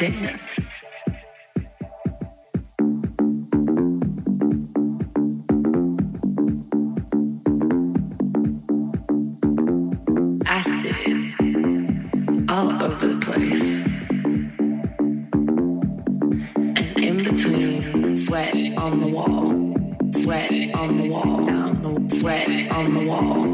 dance. Acid all over the place. And in between, sweat on the wall, sweat on the wall, sweat on the wall,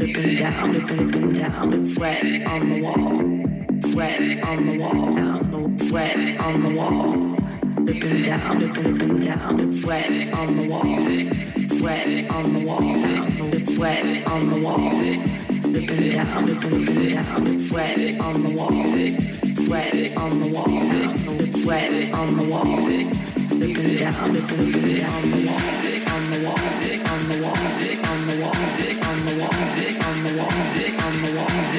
and down, up and down, sweat on the wall, sweat on the wall, sweat on the wall, and down, up and down, sweat on the wall, sweat on the wall, sweat on the wall, and down, up and down, sweat on the wall, sweat on the wall, sweat on the wall, and down, up and down the wall, on the wall, on the wall, on the wall, on the wall, on the wall, on the wall, on the wall,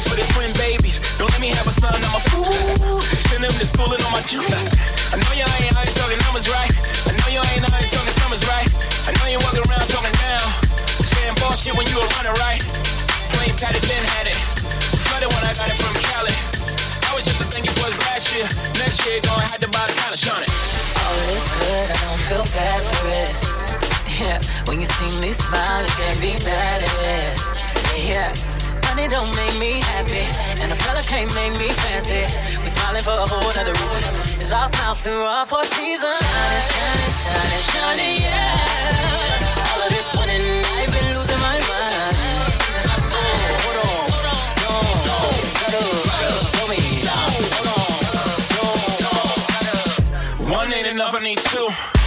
bucks for the twin babies. Don't let me have a son, I'm a fool. Send them to school and all my jewels. I know y'all ain't out here talking numbers right. I know y'all ain't out here talking summers right. I know you walking around talking down. Saying boss shit when you a runner, right. Plain patted, then had it. Flooded when I got it from Cali. I was just a thing it was last year. Next year, gonna have to buy the college on it. All is good, I don't feel bad for it. Yeah, when you see me smile, you can't be mad at it. Yeah money don't make me happy, and a fella can't make me fancy. We smiling for a whole other reason. It's all smiles through all four seasons. Shining, shining, shining, shining, yeah. All of this winning, I've been losing my mind. Oh, hold on, no, no, no, no, me. No, hold on, no, no, no, no. One ain't enough, I need two.